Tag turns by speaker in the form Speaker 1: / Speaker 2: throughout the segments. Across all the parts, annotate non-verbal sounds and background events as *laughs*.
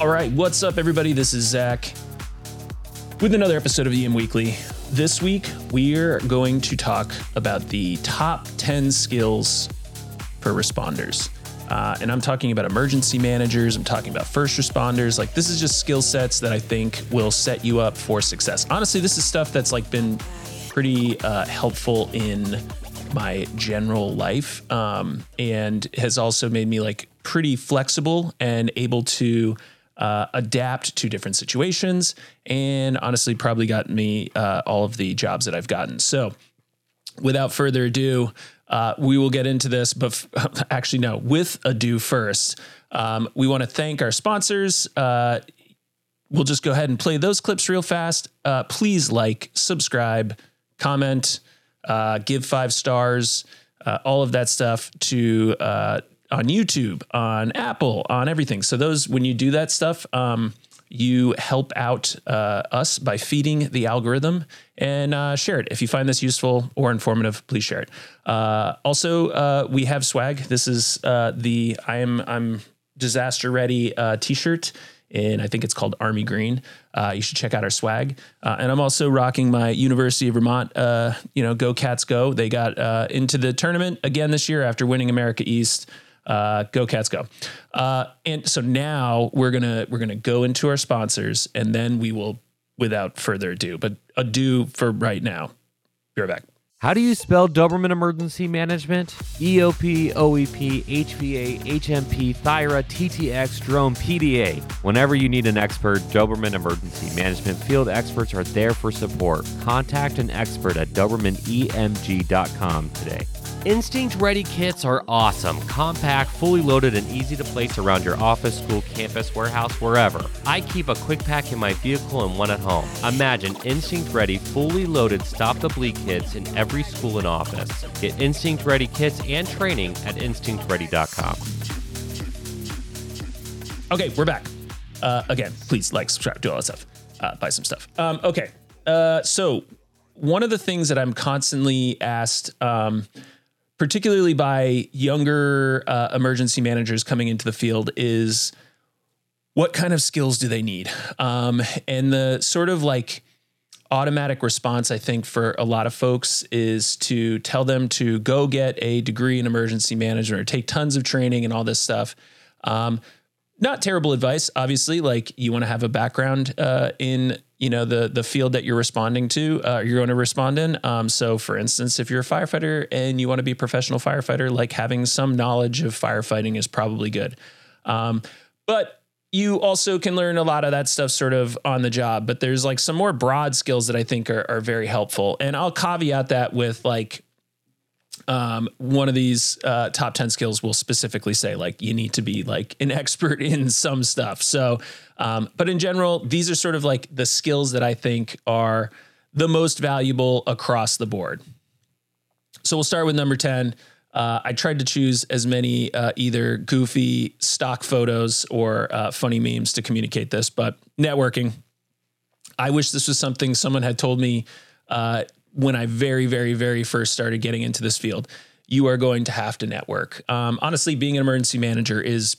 Speaker 1: All right, what's up, everybody? This is Zach with another episode of EM Weekly. This week, we're going to talk about the top 10 skills for responders. Uh, and I'm talking about emergency managers, I'm talking about first responders. Like, this is just skill sets that I think will set you up for success. Honestly, this is stuff that's like been pretty uh, helpful in my general life um, and has also made me like pretty flexible and able to uh, adapt to different situations and honestly probably got me uh, all of the jobs that I've gotten. So without further ado, uh, we will get into this, but f- *laughs* actually, no, with ado first, um, we want to thank our sponsors. Uh, we'll just go ahead and play those clips real fast. Uh, please like, subscribe, comment, uh, give five stars, uh, all of that stuff to uh, on YouTube, on Apple, on everything. So those when you do that stuff, um, you help out uh, us by feeding the algorithm and uh, share it. If you find this useful or informative, please share it. Uh, also, uh, we have swag. This is uh, the I am I'm disaster ready uh, T-shirt. And I think it's called Army Green. you should check out our swag. and I'm also rocking my University of Vermont, you know, Go Cats Go. They got into the tournament again this year after winning America East. Uh, go cats go uh, and so now we're gonna we're gonna go into our sponsors and then we will without further ado but ado for right now be right back
Speaker 2: how do you spell Doberman Emergency Management? EOP, OEP, HVA, HMP, THIRA, TTX, Drone, PDA. Whenever you need an expert, Doberman Emergency Management field experts are there for support. Contact an expert at DobermanEMG.com today. Instinct Ready kits are awesome, compact, fully loaded, and easy to place around your office, school, campus, warehouse, wherever. I keep a quick pack in my vehicle and one at home. Imagine Instinct Ready, fully loaded Stop the Bleed kits in every school and office. Get Instinct Ready kits and training at instinctready.com.
Speaker 1: Okay, we're back. Uh, again, please like, subscribe, do all that stuff, uh, buy some stuff. Um, okay, uh, so one of the things that I'm constantly asked. Um, particularly by younger uh, emergency managers coming into the field, is what kind of skills do they need? Um, and the sort of like automatic response, I think, for a lot of folks is to tell them to go get a degree in emergency management or take tons of training and all this stuff. Um, not terrible advice, obviously. Like you want to have a background uh, in you know the the field that you're responding to uh, you're going to respond in um, so for instance if you're a firefighter and you want to be a professional firefighter like having some knowledge of firefighting is probably good um, but you also can learn a lot of that stuff sort of on the job but there's like some more broad skills that i think are, are very helpful and i'll caveat that with like um, one of these uh, top 10 skills will specifically say like you need to be like an *laughs* expert in some stuff so um, but in general, these are sort of like the skills that I think are the most valuable across the board. So we'll start with number 10. Uh, I tried to choose as many uh, either goofy stock photos or uh, funny memes to communicate this, but networking. I wish this was something someone had told me uh, when I very, very, very first started getting into this field. You are going to have to network. Um, honestly, being an emergency manager is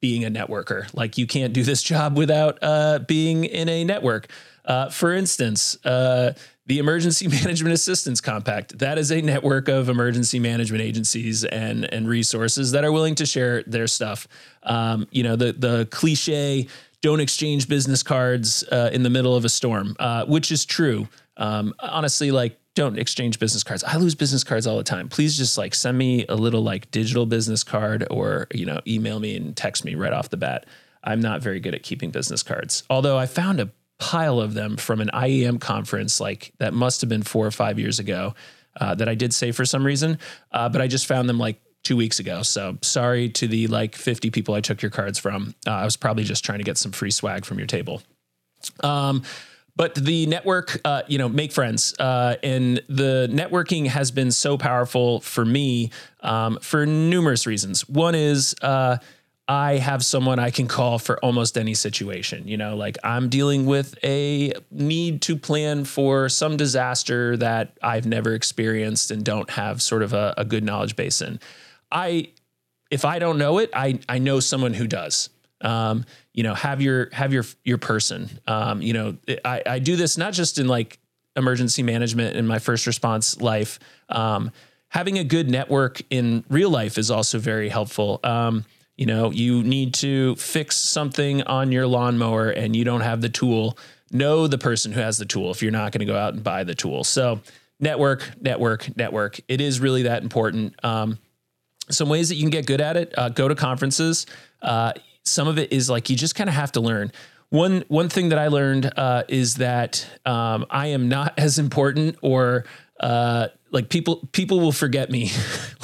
Speaker 1: being a networker. Like you can't do this job without uh, being in a network. Uh, for instance, uh, the Emergency *laughs* Management Assistance Compact. That is a network of emergency management agencies and and resources that are willing to share their stuff. Um, you know, the the cliche "don't exchange business cards uh, in the middle of a storm," uh, which is true. Um, honestly, like don't exchange business cards. I lose business cards all the time. Please just like send me a little like digital business card or, you know, email me and text me right off the bat. I'm not very good at keeping business cards. Although I found a pile of them from an IEM conference like that must have been 4 or 5 years ago uh, that I did say for some reason, uh, but I just found them like 2 weeks ago. So sorry to the like 50 people I took your cards from. Uh, I was probably just trying to get some free swag from your table. Um but the network, uh, you know, make friends. Uh, and the networking has been so powerful for me um, for numerous reasons. One is uh, I have someone I can call for almost any situation. You know, like I'm dealing with a need to plan for some disaster that I've never experienced and don't have sort of a, a good knowledge base in. I, if I don't know it, I I know someone who does. Um, you know, have your have your your person. Um, you know, I, I do this not just in like emergency management in my first response life. Um, having a good network in real life is also very helpful. Um, you know, you need to fix something on your lawnmower and you don't have the tool. Know the person who has the tool if you're not going to go out and buy the tool. So, network, network, network. It is really that important. Um, some ways that you can get good at it uh, go to conferences. Uh, some of it is like you just kind of have to learn. One one thing that I learned uh, is that um, I am not *laughs* as important or uh, like people people will forget me. *laughs*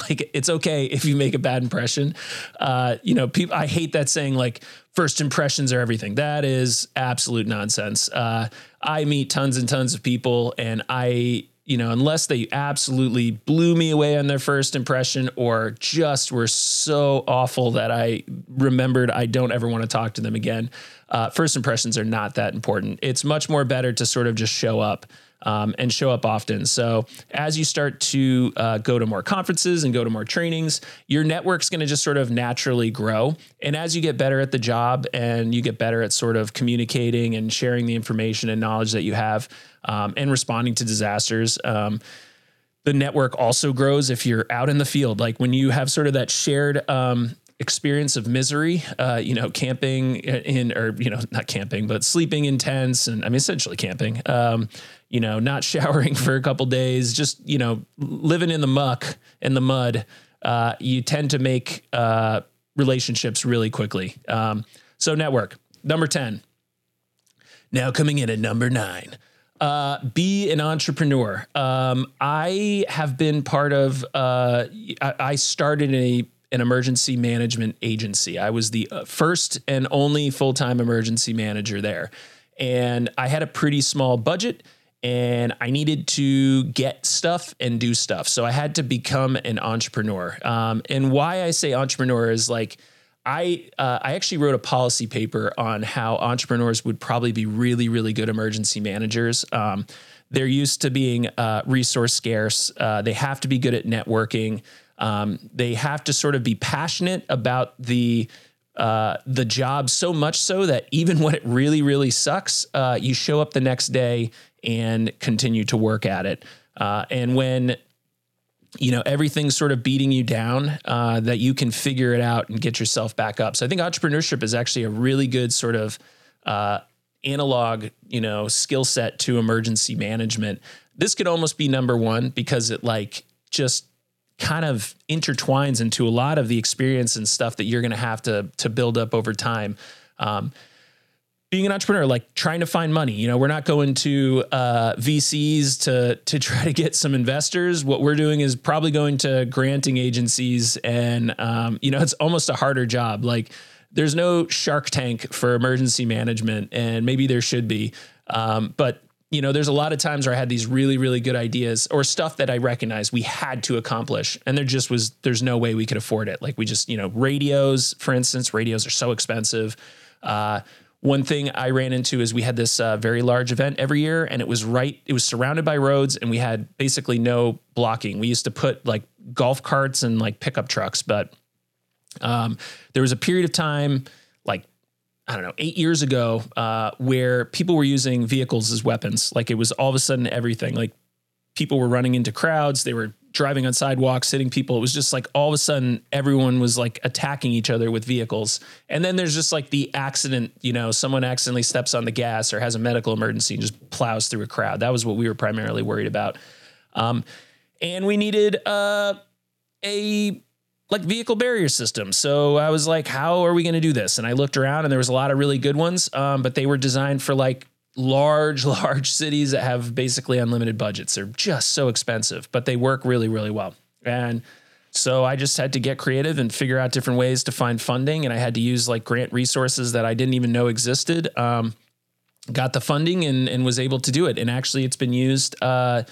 Speaker 1: Like it's okay if you make a bad impression. Uh, you know people i hate that saying like first impressions are everything. That is absolute nonsense. Uh, i meet tons and tons of people and i you know unless they absolutely blew me away on their first impression or just were so awful that i remembered i don't ever want to talk to them again uh, first impressions are not that important. It's much more better to sort of just show up um, and show up often. So as you start to uh, go to more conferences and go to more trainings, your network's going to just sort of naturally grow. And as you get better at the job and you get better at sort of communicating and sharing the information and knowledge that you have um, and responding to disasters. Um, the network also grows if you're out in the field. Like when you have sort of that shared um, experience of misery, uh, you know, camping in, or, you know, not camping, but sleeping in tents and I mean, essentially camping, um, you know, not *laughs* showering for a couple days, just, you know, living in the muck and the mud, uh, you tend to make uh, relationships really quickly. Um, so, network. Number 10. Now, coming in at number nine. Uh, be an entrepreneur. Um, I have been part of. Uh, I, I, started a an emergency management agency. I was the uh, first and only full time emergency manager there, and I had a pretty small budget and I needed to get stuff and do stuff. So I had to become an entrepreneur. Um, and why I say entrepreneur is like, I uh, I actually wrote a policy paper on how entrepreneurs would probably be really really good emergency managers. Um, they're used to being uh, resource scarce. Uh, they have to be good at networking. Um, they have to sort of be passionate about the uh, the job so much so that even *laughs* when it really really sucks, uh, you show up the next day and continue to work at it. Uh, and when you know everything's sort of beating you down, uh, that you can figure it out and get yourself back up. So I think entrepreneurship is actually a really good sort of uh, analog, you know, skill set to emergency management. This could almost be number one because it like just kind of intertwines into a lot of the experience and stuff that you're going to have to to build up over time. Um, being an entrepreneur, like trying to find money. You know, we're not going to uh, VCs to to *laughs* try to get some investors. What we're doing is probably going to granting agencies, and um, you know, it's almost a harder job. Like, there's no Shark Tank for emergency management, and maybe there should be. Um, but you know, there's a lot of times where I had these really, really good ideas or stuff that I recognized we had to accomplish. And there just was, there's no way we could afford it. Like we just, you know, radios, for instance, radios are so expensive. Uh, one thing I ran into is we had this uh, very large event every year, and it was right. It was surrounded by roads, and we had basically no blocking. We used to put like golf carts and like pickup trucks, but um, there was a period of time, like I don't know, eight years ago, uh, where people were using vehicles as weapons. Like it was all of a sudden everything. Like people were running into crowds. They were driving on sidewalks, hitting people. It was just like all of a sudden everyone was like attacking each other with vehicles. And then there's just like the accident, you know, someone accidentally steps on the gas or has a medical emergency and just plows through a crowd. That was what we were primarily worried about. Um, and we needed uh, a like vehicle barrier system. So I was like, how are we going to do this? And I looked around and there was a lot of really good ones, um, but they were designed for like large, *laughs* large cities that have basically unlimited budgets. They're just so expensive, but they work really, really well. And so I just had to get creative and figure out different ways to find funding. And I had to use like grant resources that I didn't even know existed. Um, got the funding and, and was able to do it. And actually, it's been used. Uh,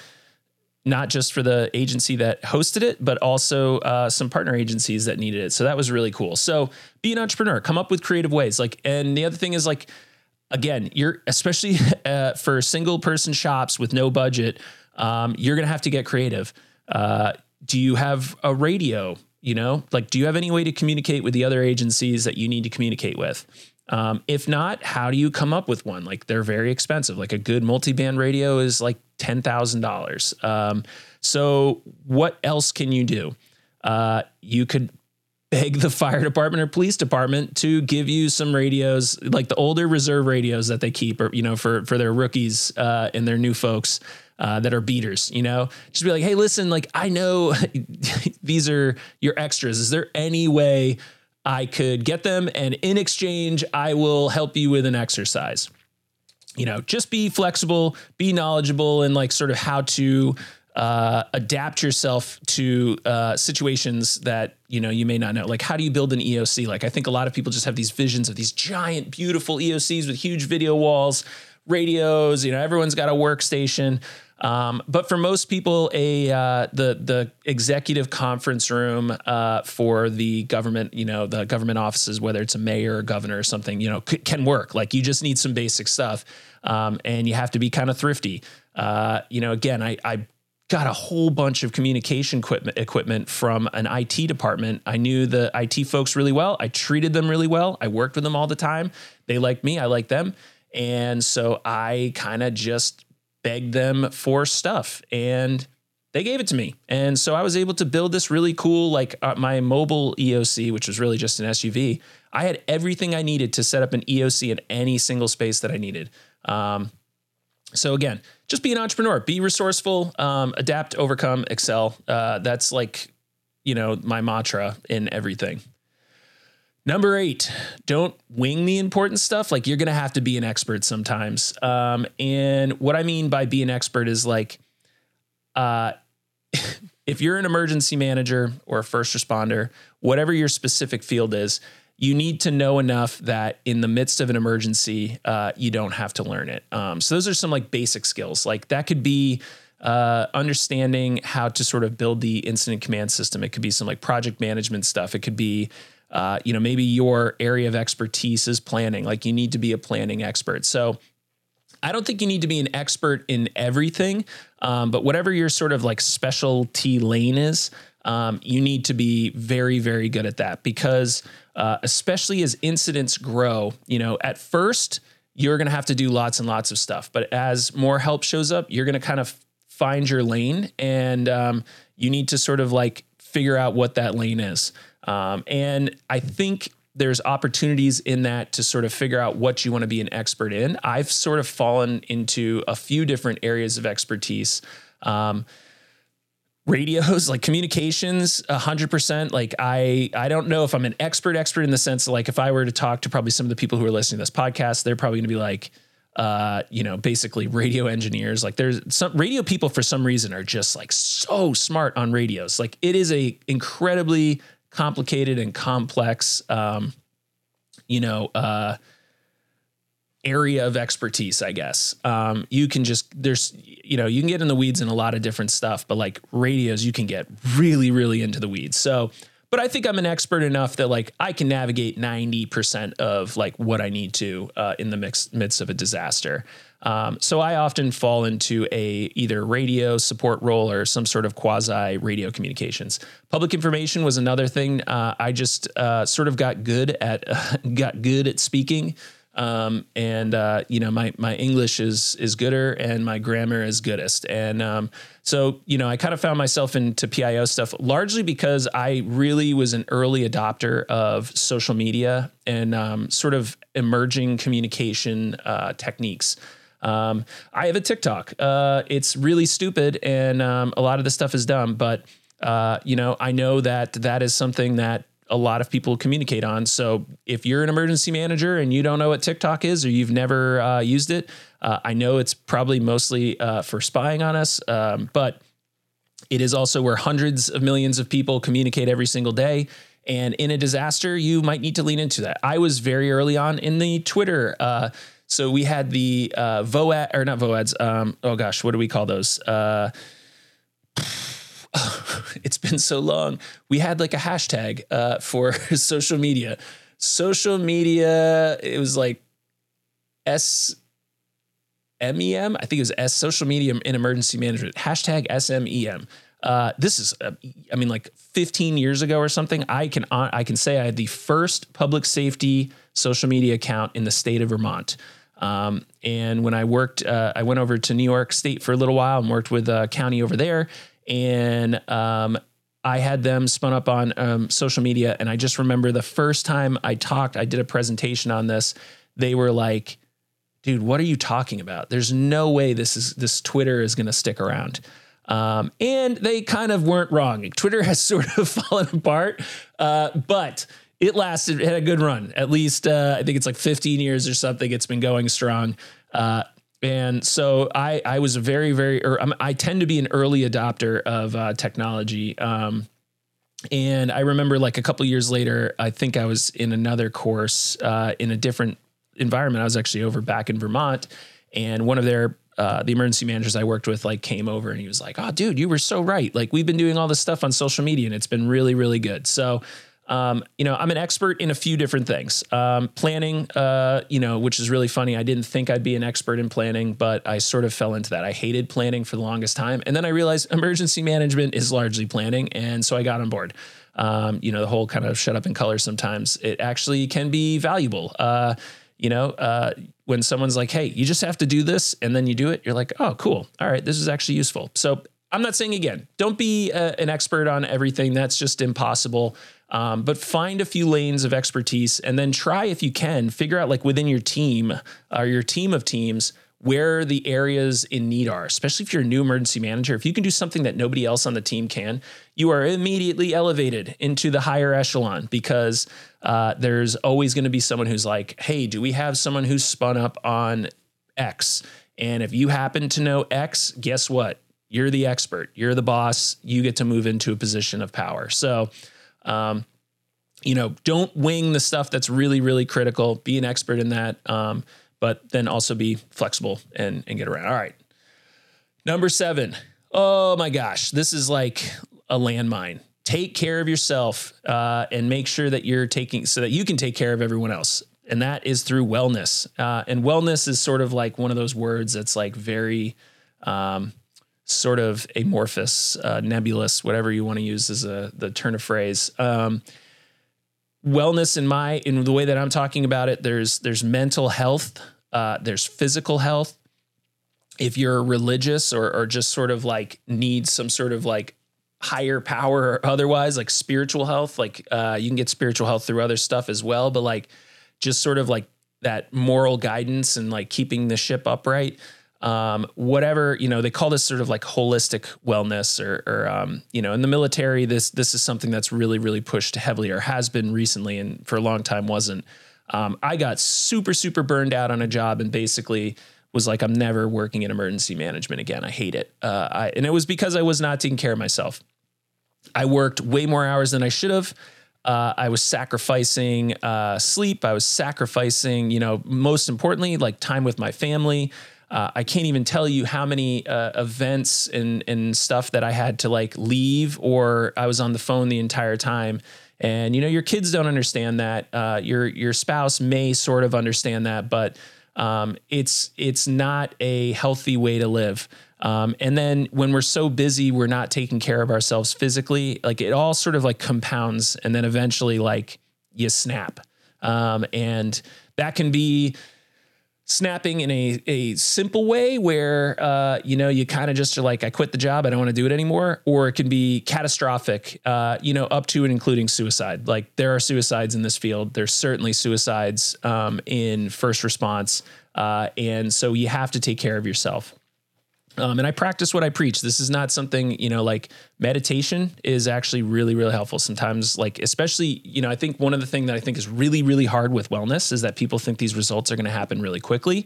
Speaker 1: not just for the agency that hosted it, but also uh, some partner agencies that needed it. So that was really cool. So be an entrepreneur, come up with creative ways. Like, and the other thing is like, again, you're especially *laughs* uh, for single person shops with no budget, um, you're going to have to get creative. Uh, do you have a radio? You know, like, do you have any way to communicate with the other agencies that you need to communicate with? Um, if not, how do you come up with one? Like, they're very expensive. Like, a good multi-band radio is like ten thousand um, dollars. So, what else can you do? Uh, you could beg the fire department or police department to give you some radios, like the older reserve radios that they keep, or you know, for for their rookies uh, and their new folks uh, that are beaters. You know, just be like, hey, listen, like I know *laughs* these are your extras. Is there any way I could get them, and in exchange, I will help you with an exercise? You know, just be flexible, be knowledgeable, and like sort of how to uh, adapt yourself to uh, situations that you know you may not know. Like, how do you build an EOC? Like, I think a lot of people just have these visions of these giant, beautiful EOCs with huge video walls, radios. You know, everyone's got a workstation. Um, but for most people, a uh, the the executive conference room uh, for the government, you know, the government offices, whether it's a mayor or governor or something, you know, c- can work. Like you just need some basic stuff, um, and you have to be kind of thrifty. Uh, you know, again, I, I got a whole bunch of communication equipment equipment from an IT department. I knew the IT folks really well. I treated them really well. I worked with them all the time. They liked me. I liked them. And so I kind of just begged them for stuff and they gave it to me. And so I was able to build this really cool, like uh, my mobile EOC, which was really just an SUV. I had everything I needed to set up an EOC in any single space that I needed. Um, so again, just be an entrepreneur, be resourceful, um, adapt, overcome, excel. Uh, that's like, you know, my mantra in everything. Number eight, don't wing the important stuff. Like you're going to have to be an expert sometimes. Um, and what I mean by be an expert is like, uh, *laughs* if you're an emergency manager or a first responder, whatever your specific field is, you need to know enough that in the midst of an emergency, uh, you don't have to learn it. Um, so those are some like basic skills. Like that could be uh, understanding how to sort of build the incident command system. It could be some like project management stuff. It could be uh, you know, maybe your area of expertise is planning. Like you need to be a planning expert. So I don't think you need to be an expert in everything, um, but whatever your sort of like specialty lane is, um, you need to be very, very good at that because, uh, especially as incidents grow, you know, at first you're going to have to do lots and lots of stuff, but as more help shows up, you're going to kind of find your lane and um, you need to sort of like figure out what that lane is. Um, and I think there's opportunities in that to sort of figure out what you want to be an expert in. I've sort of fallen into a few different areas of expertise. Um, radios like communications 100% like i i don't know if i'm an expert expert in the sense of like if i were to talk to probably some of the people who are listening to this podcast they're probably going to be like uh, you know, basically radio engineers. Like there's some radio people for some reason are just like so smart on radios. Like it is a incredibly complicated and complex, um, you know, uh, area of expertise, I guess. Um, you can just, there's, you know, you can get in the weeds in a lot of different stuff, but like radios, you can get really, really into the weeds. So, but I think I'm an expert enough that like I can navigate 90% of like what I need to uh, in the mix, midst of a disaster. Um, so I often fall into a either radio support role or some sort of quasi radio communications. Public information was another thing. Uh, I just uh, sort of got good at uh, *laughs* got good at speaking. Um, and uh, you know my my English is is gooder and my grammar is goodest, and um, so you know I kind of found myself into PIO stuff largely because I really was an early adopter of social media and um, sort of emerging communication uh, techniques. Um, I have a TikTok. Uh, it's really stupid, and um, a lot of the stuff is dumb. But uh, you know, I know that that is something that a lot of people communicate on. So if you're an emergency manager and you don't know what TikTok is, or you've never uh, used it, uh, I know it's probably mostly uh, for spying on us, um, but it is also where hundreds of millions of people communicate every single day. And in a disaster, you might need to lean into that. I was very early on in the Twitter uh, so we had the uh, VOAD or not VOADs. Um, oh gosh, what do we call those? Uh, *sighs* it's been so long. We had like a hashtag uh, for *laughs* social media. Social media. It was like S M E M. I think it was S social media in emergency management. Hashtag S M E M. uh, this is, uh, I mean, like 15 years ago or something. I can uh, I can say I had the first public safety social media account in the state of Vermont. Um, and when I worked, uh, I went over to New York State for a little while and worked with a county over there. And um, I had them spun up on um, social media. And I just remember the first time I talked, I did a presentation on this. They were like, dude, what are you talking about? There's no way this is this Twitter is going to stick around. Um, and they kind of weren't wrong. Twitter *laughs* has sort of *laughs* fallen apart, uh, but it lasted, it had a good run. At least uh, I think it's like 15 years or something. It's been going strong. Uh, and so I, I was very, very, or i tend to be an early adopter of uh, technology. Um, and I remember like a couple years later, I think I was in another course uh, in a different environment. I was actually over back in Vermont, and one of their uh, the emergency managers I worked with like came over and he was like, "Oh, dude, you were so right. Like we've been doing all this stuff on social media and it's been really, really good." So, um, you know, I'm an expert in a few different things. Um, planning, uh, you know, which is really funny. I didn't think I'd be an expert in planning, but I sort of fell into that. I hated planning for the longest time, and then I realized *laughs* emergency management is largely planning, and so I got on board. Um, you know, the whole kind of shut up in color sometimes it actually can be valuable. Uh, you know, uh, when someone's like, hey, you just have to do this, and then you do it, you're like, oh, cool. All right, this is actually useful. So I'm not saying again, don't be a, uh, an expert on everything. That's just impossible. Um, but find a few lanes of expertise and then try if you can figure out like within your team or your team of teams where the areas in need are, especially if you're a new emergency manager. If you can do something that nobody else on the team can, you are immediately elevated into the higher echelon because uh, there's always going to be someone who's like, hey, do we have someone who's spun up on X? And if you happen to know X, guess what? You're the expert, you're the boss, you get to move into a position of power. So, um, you know, don't wing the stuff that's really, really critical. Be an expert in that. Um, but then also be flexible and, and get around. All right. Number seven. Oh my gosh, this is like a landmine. Take care of yourself uh, and make sure that you're taking so that you can take care of everyone else. And that is through wellness. Uh, and wellness is sort of like one of those words that's like very um, sort of amorphous, uh, nebulous, whatever you want to use as a the turn of phrase. Um, wellness in my in the way that I'm talking about it, there's there's mental health, uh, there's physical health. If you're religious or or just sort of like need some sort of like higher power or otherwise, like spiritual health, like uh, you can get spiritual health through other stuff as well, but like just sort of like that moral guidance and like keeping the ship upright um, whatever you know they call this sort of like holistic wellness or, or um, you know in the military this this is something that's really really pushed heavily or has been recently and for a long time wasn't. Um, i got super super burned out on a job and basically was like i'm never working in emergency management again. I hate it. Uh, I, and it was because i was not taking care of myself. I worked way more hours than i should have. Uh, I was sacrificing uh, sleep. I was sacrificing, you know, most importantly, like time with my family. Uh, I can't even tell you how many uh, events and and stuff that I had to like leave or I was on the phone the entire time. And you know, your kids don't understand that. Uh, your your spouse may sort of understand that, but um, it's it's not a healthy way to live. Um, and then when we're so busy, we're not taking care of ourselves physically. Like it all sort of like compounds, and then eventually, like you snap. Um, and that can be snapping in a, a simple way where uh, you know you kind of just are like i quit the job i don't want to do it anymore or it can be catastrophic uh, you know up to and including suicide. Like there are suicides in this field. There's certainly suicides um, in first response uh, and so you have to take care of yourself um, and I practice what I preach. This is not something, you know, like meditation is actually really, really helpful. Sometimes, like, especially, you know, I think one of the things that I think is really, really hard with wellness is that people think these results are going to happen really quickly.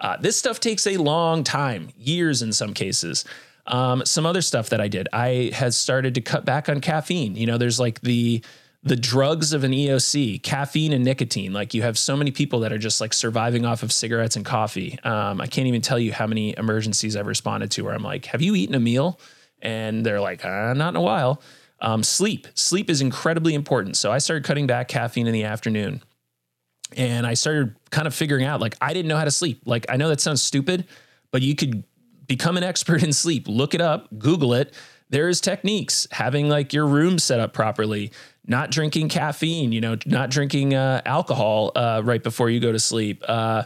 Speaker 1: Uh, this stuff takes a long time, years in some cases. Um, some other stuff that I did, I has started to cut back on caffeine. You know, there's like the, the drugs of an EOC, caffeine and nicotine. Like you have so many people that are just like surviving off of cigarettes and coffee. Um, I can't even tell you how many emergencies I've responded to where I'm like, "Have you eaten a meal?" And they're like, uh, "Not in a while." Um, sleep, sleep is incredibly important. So I started cutting back caffeine in the afternoon, and I started kind of figuring out like I didn't know how to sleep. Like I know that sounds stupid, but you could become an *laughs* expert in sleep. Look it up, Google it there is techniques having like your room set up properly, not drinking caffeine, you know, not drinking uh, alcohol uh, right before you go to sleep. Uh,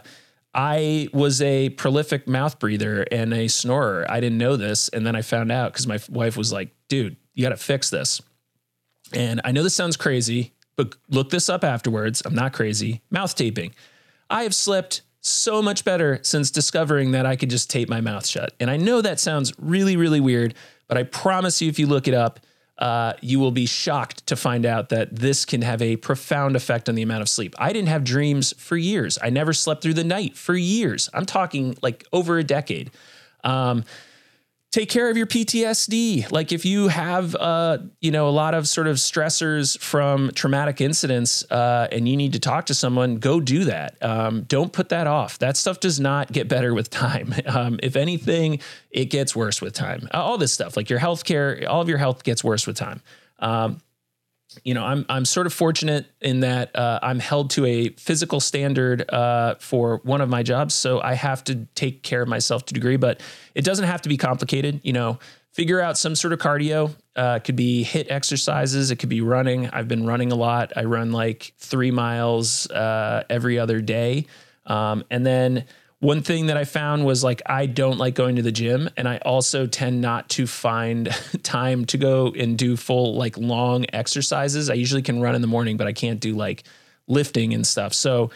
Speaker 1: I was a prolific mouth breather and a snorer. I didn't know this. And then I found out because my wife was like, dude, you got to fix this. And I know this sounds crazy, but look this up afterwards. I'm not crazy. Mouth taping. I have slept so much better since discovering that I could just tape my mouth shut. And I know that sounds really, really weird, but I promise you, if you look it up, uh, you will be shocked to find out that this can have a profound effect on the amount of sleep. I didn't have dreams for years. I never slept through the night for years. I'm talking like over a decade. Um, take care of your PTSD. Like if you have, uh, you know, a lot of sort of stressors from traumatic incidents, uh, and you need to talk to someone, go do that. Um, don't put that off. That stuff does not get better with time. *laughs* Um, if anything, it gets worse with time. All this stuff, like your healthcare, all of your health gets worse with time. Um, you know, I'm I'm sort of fortunate in that uh, I'm held to a physical standard uh, for one of my jobs, so I have to take care of myself to a degree. But it doesn't have to be complicated. You know, figure out some sort of cardio. Uh, it could be HIIT exercises. It could be running. I've been running a lot. I run like three miles uh, every other day, um, and then one thing that I found was like I don't like going to the gym and I also tend not to find *laughs* time to go and do full like long exercises. I usually can run in the morning, but I can't do like lifting and stuff. So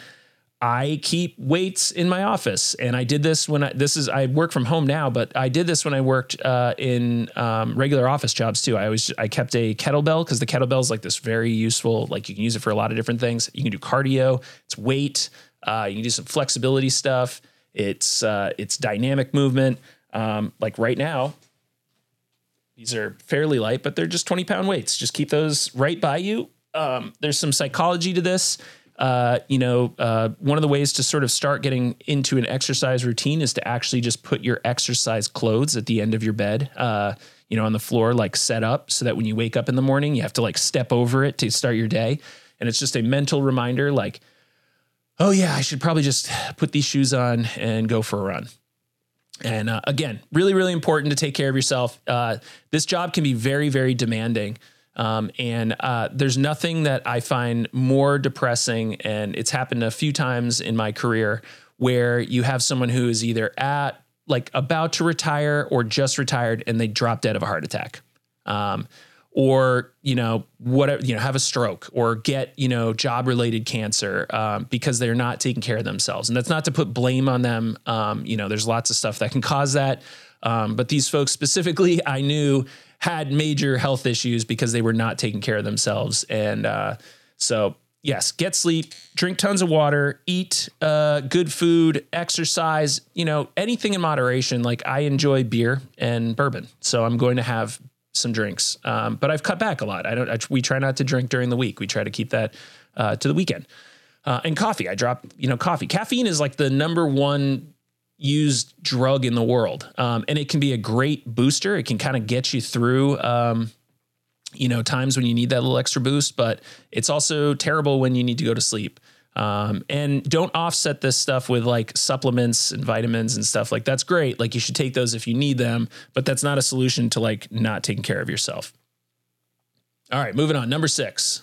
Speaker 1: I keep weights in my office, and I did this when I this is I work from home now, but I did this when I worked uh, in um, regular office jobs too. I always I kept a kettlebell because the kettlebell is like this very useful. Like you can use it for a lot of different things. You can do cardio. It's weight. Uh, you can do some flexibility stuff. It's uh, it's dynamic movement. Um, like right now, these are fairly light, but they're just 20 pound weights. Just keep those right by you. Um, there's some psychology to this. Uh, you know, uh, one of the ways to sort of start getting into an exercise routine is to actually just put your exercise clothes at the end of your bed, uh, you know, on the floor, like set up so that when you wake up in the morning, you have to like step over it to start your day. And it's just a mental reminder like, oh yeah, I should probably just put these shoes on and go for a run. And uh, again, really, really important to take care of yourself. Uh, this job can be very, very demanding. Um, and uh, there's nothing that I find more depressing, and it's happened a few times in my career where you have someone who is either at like about to retire or just retired and they drop dead of a heart attack. Um, or you know whatever you know have a stroke or get you know job related cancer um, because they're not taking care of themselves. And that's not to put blame on them um, you know there's lots of stuff that can cause that. Um, but these folks specifically *laughs* i knew had major health issues because they were not taking care of themselves. And uh, so yes get sleep drink tons of water eat uh, good food exercise you know anything in moderation. Like i enjoy beer and bourbon. So i'm going to have some drinks. Um, but I've cut back a lot. I don't. I, we try not to drink during the week. We try to keep that uh, to the weekend. Uh, and coffee, I drop. You know, coffee. Caffeine is like the number one used drug in the world, um, and it can be a great booster. It can kind of get you through. Um, you know, times when you need that little extra boost, but it's also terrible when you need to go to sleep. Um, and don't offset this stuff with like supplements and vitamins and stuff. Like that's great. Like you should take those if you need them, but that's not a solution to like not taking care of yourself. All right, moving on. Number six.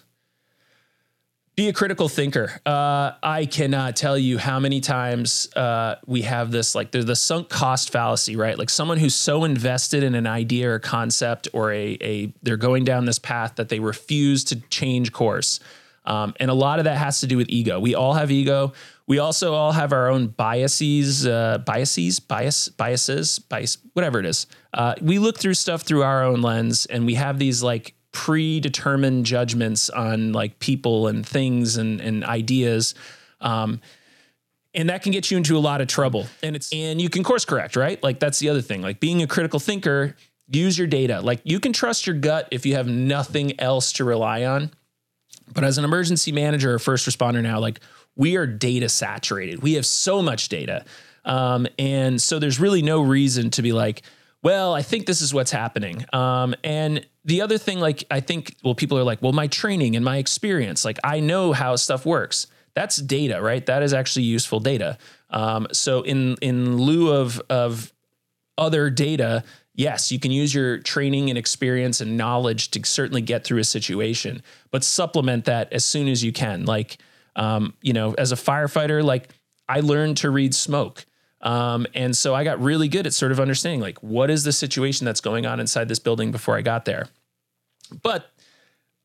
Speaker 1: Be a critical thinker. Uh, I cannot tell you how many times uh, we have this like there's the sunk cost fallacy, right? Like someone who's so invested in an idea or concept or a, a they're going down this path that they refuse to change course. Um, and a lot of that has to do with ego. We all have ego. We also all have our own biases, uh, biases, bias, biases, bias, whatever it is. Uh, we look through stuff through our own lens, and we have these like predetermined judgments on like people and things and and ideas. Um, and that can get you into a lot of trouble. And it's and you can course correct, right? Like that's the other thing. Like being a critical thinker, use your data. Like you can trust your gut if you have nothing else to rely on. But as an emergency manager or first responder now, like we are data saturated. We have so much data. Um, and so there's really no reason to be like, well, I think this is what's happening. Um, and the other thing, like, I think, well, people are like, well, my training and my experience, like, I know how stuff works. That's data, right? That is actually useful data. Um, so in in lieu of of other data, yes, you can use your training and experience and knowledge to certainly get through a situation, but supplement that as soon as you can. Like, um, you know, as a firefighter, like I learned to read smoke. Um, and so I got really good at sort of understanding like what is the situation that's going on inside this building before I got there. But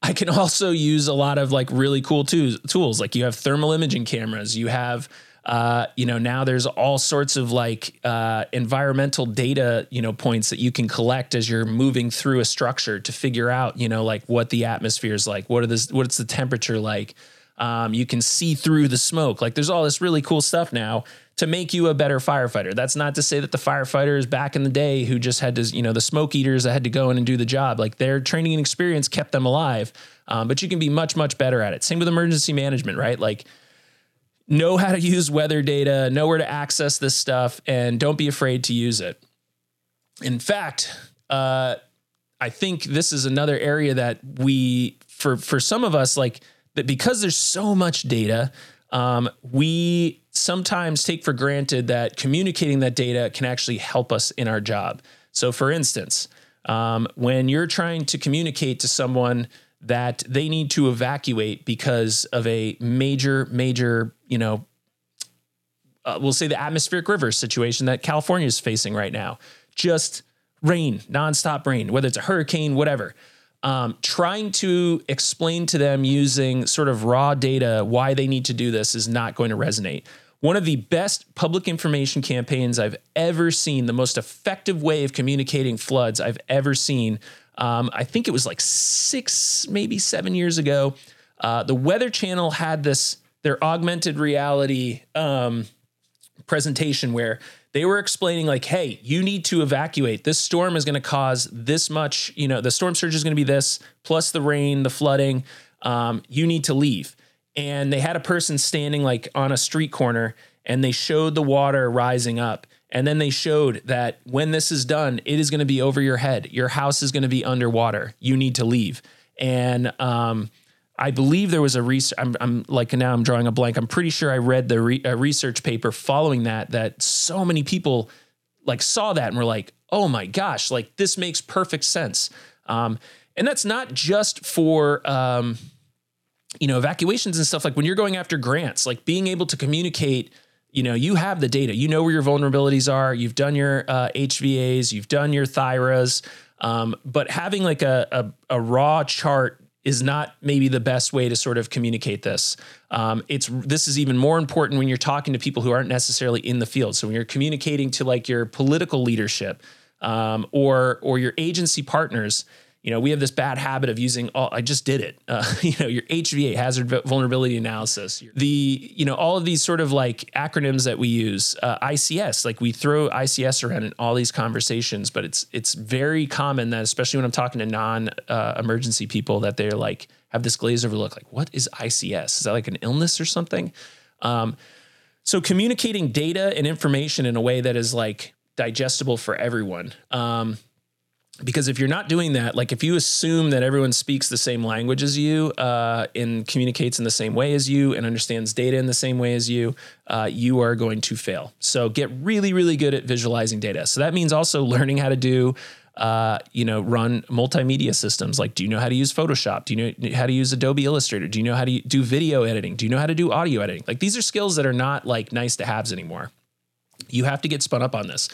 Speaker 1: I can *laughs* also use a lot of like really cool tools. Tools like you have thermal imaging cameras, you have uh, you know now there's all sorts of like uh, environmental data you know points that you can collect as you're moving through a structure to figure out you know like what the atmosphere is like, what are this, what's the temperature like. Um, you can see through the smoke. Like there's all this really cool stuff now to make you a better firefighter. That's not to say that the firefighters back in the day who just had to, you know, the smoke eaters that had to go in and do the job, like their training and experience kept them alive. Um, but you can be much, much better at it. Same with emergency management, right? Like, know how to use weather data, know where to access this stuff, and don't be afraid to use it. In fact, uh, I think this is another area that we, for for some of us, like that because there's so much data, um, we sometimes take for granted that communicating that data can actually help us in our job. So, for instance, um, when you're trying to communicate to someone that they need to evacuate because of a major, major, you know, uh, we'll say the atmospheric river situation that California is facing right now, just rain, nonstop rain, whether it's a hurricane, whatever um, trying to explain to them using sort of raw data why they need to do this is not going to resonate. One of the best public information campaigns I've ever seen, the most effective way of communicating floods I've ever seen. Um, I think it was like six, maybe seven years ago. Uh, the Weather Channel had this, their augmented reality um, presentation where they were explaining like hey you need to evacuate this storm is going to cause this much you know the storm surge is going to be this plus the rain the flooding um, you need to leave and they had a person standing like on a street corner and they showed the water rising up and then they showed that when this is done it is going to be over your head your house is going to be underwater you need to leave and um, I believe there was a research. I'm, I'm, like now I'm drawing a blank. I'm pretty sure I read the re, research paper following that that so many people like saw that and were like, "Oh my gosh, like this makes perfect sense." Um, and that's not just for um, you know evacuations and stuff. Like when you're going after grants, like being able to communicate. You know, you have the data. You know where your vulnerabilities are. You've done your uh, HVAs. You've done your THIRAs. Um, but having like a, a, a raw chart is not maybe the best way to sort of communicate this. Um, it's this is even more important when you're talking to people who aren't necessarily in the field. So when you're communicating to like your political leadership um, or or your agency partners, you know, we have this bad habit of using all, I just did it. Uh, *laughs* you know, your HVA hazard vulnerability analysis, the, you know, all of these sort of like acronyms that we use, uh, ICS, like we throw ICS around in all these conversations, but it's, it's very common that, especially when I'm talking to non uh, emergency people, that they're like, have this glaze over look like, what is ICS? Is that like an illness or something? Um, so communicating data and information in a way that is like digestible for everyone. Um, because if you're not doing that, like if you assume that everyone speaks the same language as you uh, and communicates in the same way as you and understands data in the same way as you, uh, you are going to fail. So get really, really good at visualizing data. So that means also learning how to do, uh, you know, run multimedia systems. Like, do you know how to use Photoshop? Do you know how to use Adobe Illustrator? Do you know how to do video editing? Do you know how to do audio editing? Like, these are skills that are not like nice to haves anymore. You have to get spun up on this.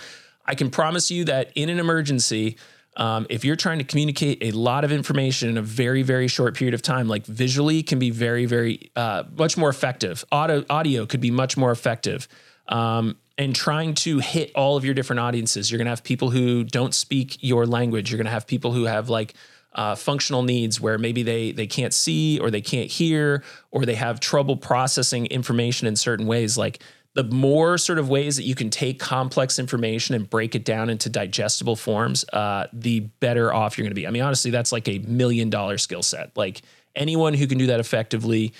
Speaker 1: I can promise you that in an emergency, um, if you're trying to communicate a lot of information in a very, very short period of time, like visually can be very, very uh, much more effective. Audio, audio could be much more effective. Um, and trying to hit all of your different audiences. You're going to have people who don't speak your language. You're going to have people who have like uh, functional needs where maybe they they can't see or they can't hear or they have trouble processing information in certain ways. Like the more sort of ways that you can take complex information and break it down into digestible forms, uh, the better off you're going to be. I mean, honestly, that's like a million dollar skill set. Like anyone who can do that effectively,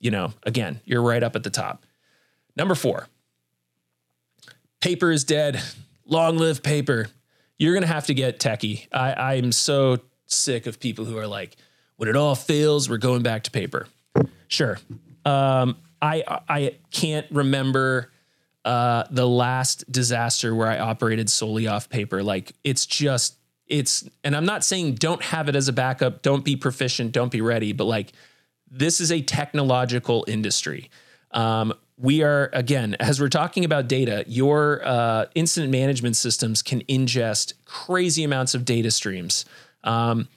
Speaker 1: you know, again, you're right up at the top. Number four, paper is dead. Long live paper. You're going to have to get techie. I, I'm so sick of people who are like, when it all fails, we're going back to paper. Sure. Um, I I can't remember uh, the last disaster where I operated solely off paper. Like it's just it's and I'm not saying don't have it as a backup, don't be proficient, don't be ready, but like this is a technological industry. Um, we are again *laughs* as we're talking about data your uh, incident management systems can ingest crazy amounts of data streams um,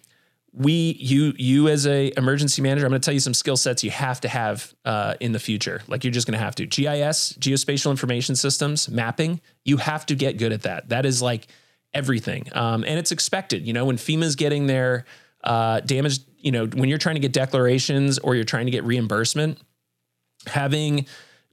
Speaker 1: we you you as a emergency manager i'm going to tell you some skill sets you have to have uh, in the future. Like you're just going to. Have to gis geospatial information systems mapping you have to get good at that. That is like everything. Um, and it's expected you know when fema's getting their uh, damage you know when you're trying to get declarations or you're trying to get reimbursement having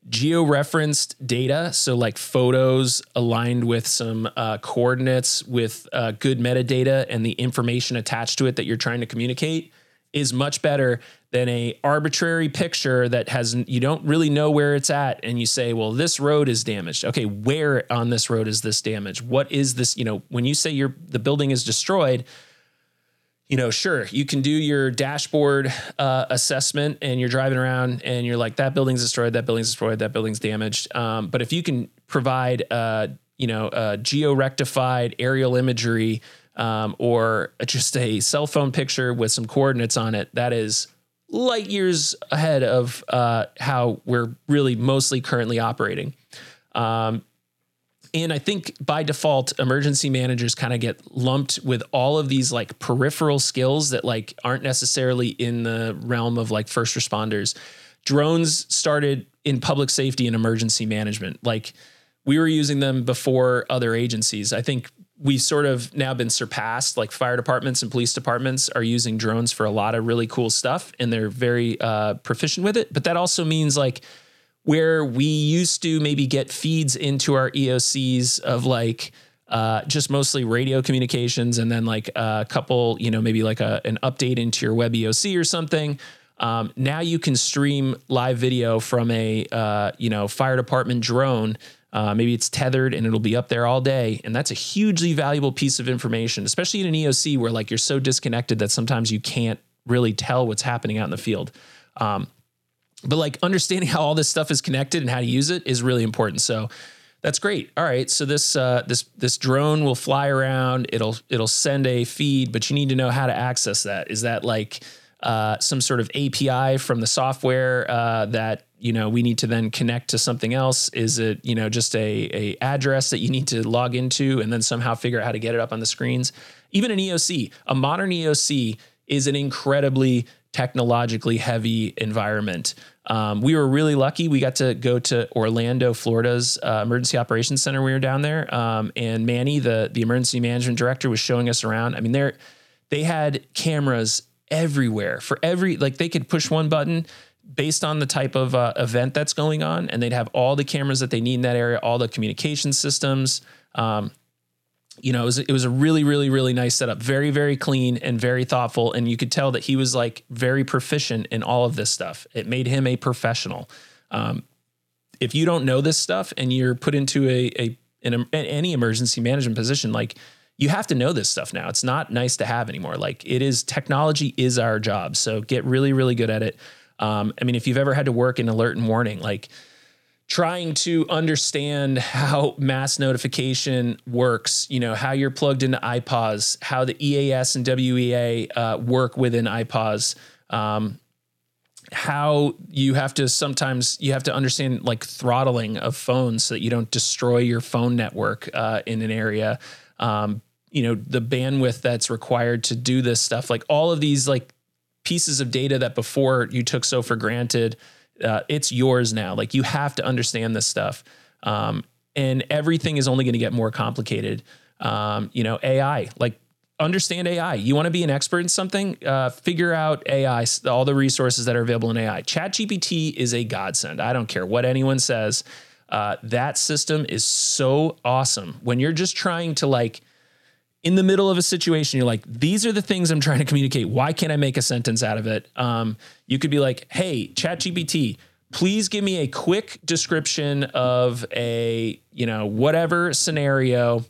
Speaker 1: georeferenced data, so like photos aligned with some uh, coordinates with uh, good metadata and the information attached to it that you're trying to communicate is much better than a arbitrary picture that has you don't really know where it's at and you say well this road is damaged. Okay where on this road is this damage what is this you know when you say your the building is destroyed you know, sure, you can do your dashboard uh, assessment and you're driving around and you're like, that building's destroyed, that building's destroyed, that building's damaged. Um, but if you can provide, uh, you know, uh, geo rectified aerial imagery um, or just a cell phone picture with some coordinates on it, that is light years ahead of uh, how we're really mostly currently operating. Um, and I think by default, emergency managers kind of get lumped with all of these like peripheral skills that like aren't necessarily in the realm of like first responders. Drones started in public safety and emergency management. Like we were using them before other agencies. I think we've sort of now been surpassed. Like fire departments and police departments are using drones for a lot of really cool stuff and they're very uh, proficient with it. But that also means like where we used to maybe get feeds into our EOCs of like uh, just mostly radio communications and then like a couple, you know, maybe like a, an update into your WebEOC or something. Um, now you can stream live video from a uh, you know fire department drone. Uh, maybe it's tethered and it'll be up there all day, and that's a hugely valuable piece of information, especially in an EOC where like you're so disconnected that sometimes you can't really tell what's happening out in the field. Um, but like understanding how all this stuff is connected and how to use it is really important. So that's great. All right, so this uh, this this drone will fly around. It'll it'll send a feed, but you need to know how to access that. Is that like uh, some sort of API from the software uh, that you know we need to then connect to something else? Is it you know just a a address that you need to log into and then somehow figure out how to get it up on the screens? Even an EOC, a modern EOC is an incredibly technologically heavy environment. Um, we were really lucky. We got to go to Orlando, Florida's uh, emergency operations center. We were down there, um, and Manny, the the emergency management director, was showing us around. I mean, they they had cameras everywhere for every like they could push one button based on the type of uh, event that's going on, and they'd have all the cameras that they need in that area, all the communication systems. Um, you know, it was, it was a really, really, really nice setup. Very, very clean and very thoughtful. And you could tell that he was like very proficient in all of this stuff. It made him a professional. Um, if you don't know this stuff and you're put into a, a in any emergency management position, like you have to know this stuff now. It's not nice to have anymore. Like it is technology is our job. So get really, really good at it. Um, I mean, if you've ever had to work in alert and warning, like trying to understand how mass notification works, you know, how you're plugged into IPAWS, how the EAS and WEA uh, work within IPAWS, um, how you have to sometimes you have to understand like throttling of phones so that you don't destroy your phone network uh, in an area. Um, you know, the bandwidth that's required to do this stuff, like all of these like pieces of data that before you took so for granted uh, it's yours now. Like you have to understand this stuff. Um, and everything is only going to get more complicated. Um, you know, AI, like understand AI. You want to be an expert in something, uh, figure out AI, all the resources that are available in AI. ChatGPT is a godsend. I don't care what anyone says. Uh, that system is so awesome. When you're just trying to like, in the middle of a situation, you're like, these are the things I'm trying to communicate. Why can't I make a sentence out of it? Um, you could be like, hey, ChatGPT, please give me a quick description of a, you know, whatever scenario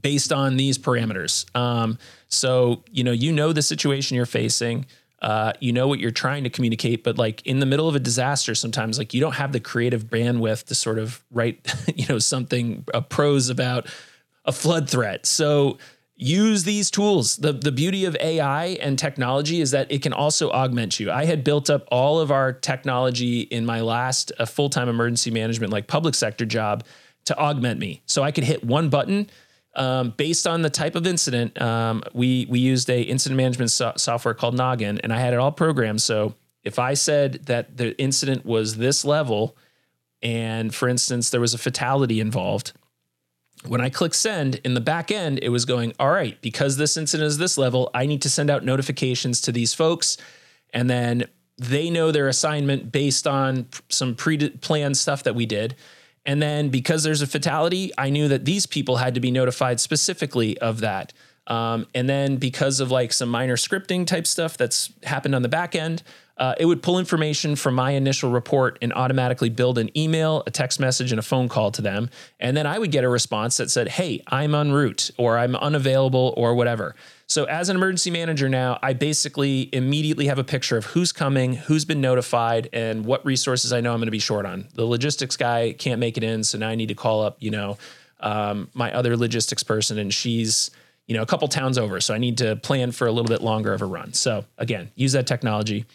Speaker 1: based on these parameters. Um, so, you know, you know the situation you're facing. Uh, you know what you're trying to communicate, but like in the middle of a disaster, sometimes like you don't have the creative bandwidth to sort of write, *laughs* you know, something a prose about a flood threat. So use these tools. The the beauty of AI and technology is that it can also augment you. I had built up all of our technology in my last uh, full-time emergency management like public sector job to augment me. So I could hit one button um, based on the type of incident. Um, we we used a incident management so- software called Noggin and I had it all programmed so if I said that the incident was this level and for instance there was a fatality involved, when I click send in the back end, it was going, all right, because this incident is this level, I need to send out notifications to these folks. And then they know their assignment based on some pre planned stuff that we did. And then because there's a fatality, I knew that these people had to be notified specifically of that. Um, and then because of like some minor scripting type stuff that's happened on the back end, uh, it would pull information from my initial report and automatically build an email, a text message, and a phone call to them. And then I would get a response that said, Hey, I'm en route, or I'm unavailable, or whatever. So, as an emergency manager now, I basically immediately have a picture of who's coming, who's been notified, and what resources I know I'm going to be short on. The logistics guy can't make it in, so now I need to call up, you know, um, my other logistics person, and she's you know a couple towns over, so I need to plan for a little bit longer of a run. So again, use that technology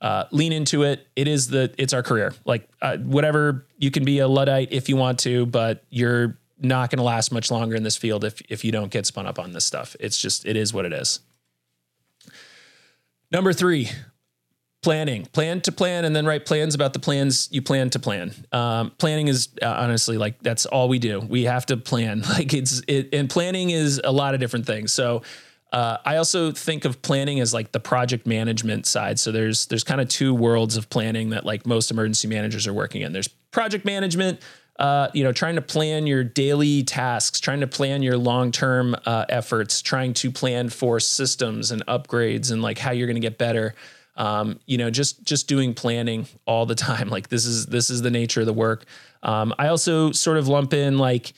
Speaker 1: uh, lean into it. It is the it's our career. Like uh, whatever you can be a luddite if you want to, but you're not going to last much longer in this field if if you don't get spun up on this stuff. It's just it is what it is. Number three, planning. Plan to plan, and then write plans about the plans you plan to plan. Um, planning is uh, honestly like that's all we do. We have to plan. *laughs* Like it's it, and planning is a lot of different things. So uh, I also think of planning as like the project management side. So there's there's kind of two worlds of planning that like most emergency managers are working in. There's project management, uh, you know, trying to plan your daily tasks, trying to plan your long term uh, efforts, trying to plan for systems and upgrades and like how you're going to get better. Um, you know, just just doing planning all the *laughs* time. Like this is this is the nature of the work. Um, I also sort of lump in like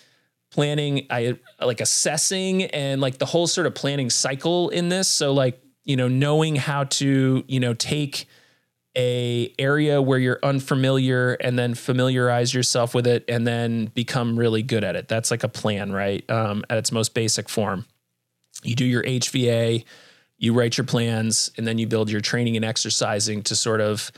Speaker 1: planning i like assessing and like the whole sort of planning cycle in this. So like you know knowing how to you know take a area where you're unfamiliar and then familiarize yourself with it and then become really good at it. That's like a plan right? Um, at its most basic form. You do your hva you write your plans and then you build your training and exercising to sort of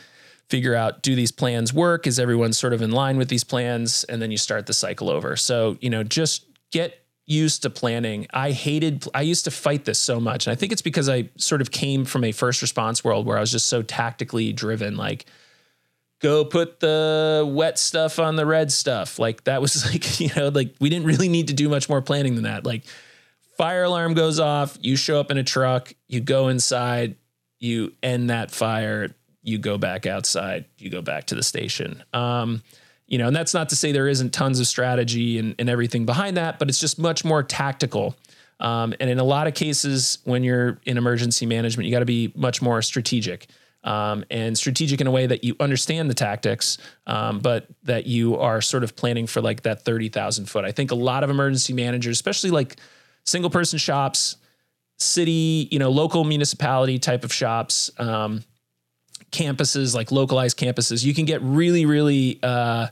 Speaker 1: figure out do these plans work? Is everyone sort of in line with these plans? And then you start the cycle over. So, you know, just get used to planning. I hated, I used to fight this so much. And I think it's because I sort of came from a first response world where I was just so tactically driven. Like, go put the wet stuff on the red stuff. Like, that was *laughs* like, you know, like we didn't really need to do much more planning than that. Like, fire alarm goes off, you show up in a truck, you go inside, you end that fire you go back outside, you go back to the station. Um, you know, and that's not to say there isn't tons of strategy and, and everything behind that, but it's just much more tactical. Um, and in a lot of cases, when you're in emergency management, you got to be much more strategic. Um, and strategic in a way that you understand the tactics, um, but that you are sort of planning for like that 30,000 foot. I think a lot of emergency managers, especially like single person shops, city, you know, local municipality type of shops, um, campuses, like localized campuses, you can get really, really, uh,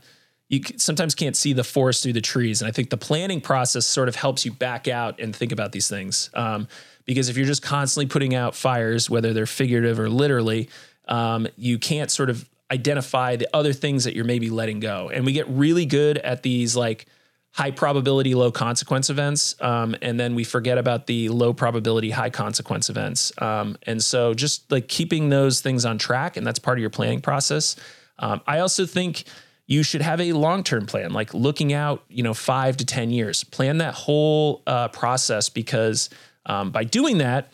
Speaker 1: you sometimes can't see the forest through the trees. And I think the planning process sort of helps you back out and think about these things. Um, because if you're just constantly putting out fires, whether they're figurative or literally, um, you can't sort of identify the other things that you're maybe letting go. And we get really good at these like high probability, low consequence events. Um, and then we forget about the low probability, high consequence events. Um, and so just like keeping those things on track, and that's part of your planning process. Um, I also think you should have a long term plan, like looking out, you know, five to 10 years. Plan that whole uh, process because um, by doing that,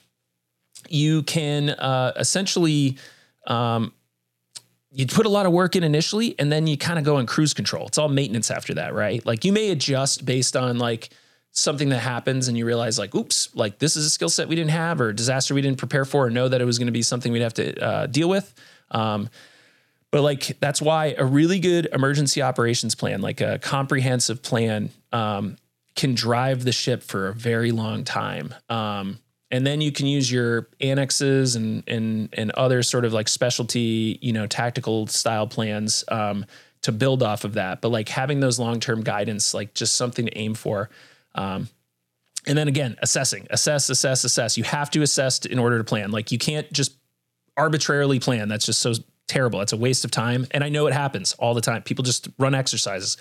Speaker 1: you can uh, essentially um, you put a lot of work in initially and then you kind of go in cruise control. It's all maintenance after that, right? Like you may adjust based on like something that happens and you realize like, oops, like this is a skill set we didn't have or disaster we didn't prepare for or know that it was going to be something we'd have to uh, deal with. Um, but like that's why a really good emergency operations plan, like a comprehensive plan, um, can drive the ship for a very long time. Um, and then you can use your annexes and and and other sort of like specialty, you know, tactical style plans um, to build off of that. But like having those long term guidance, like just something to aim for. Um, and then again, assessing, assess, assess, assess. You have to assess in order to plan. Like you can't just arbitrarily plan. That's just so terrible. It's a waste of time. And I know it happens all the time. People just run exercises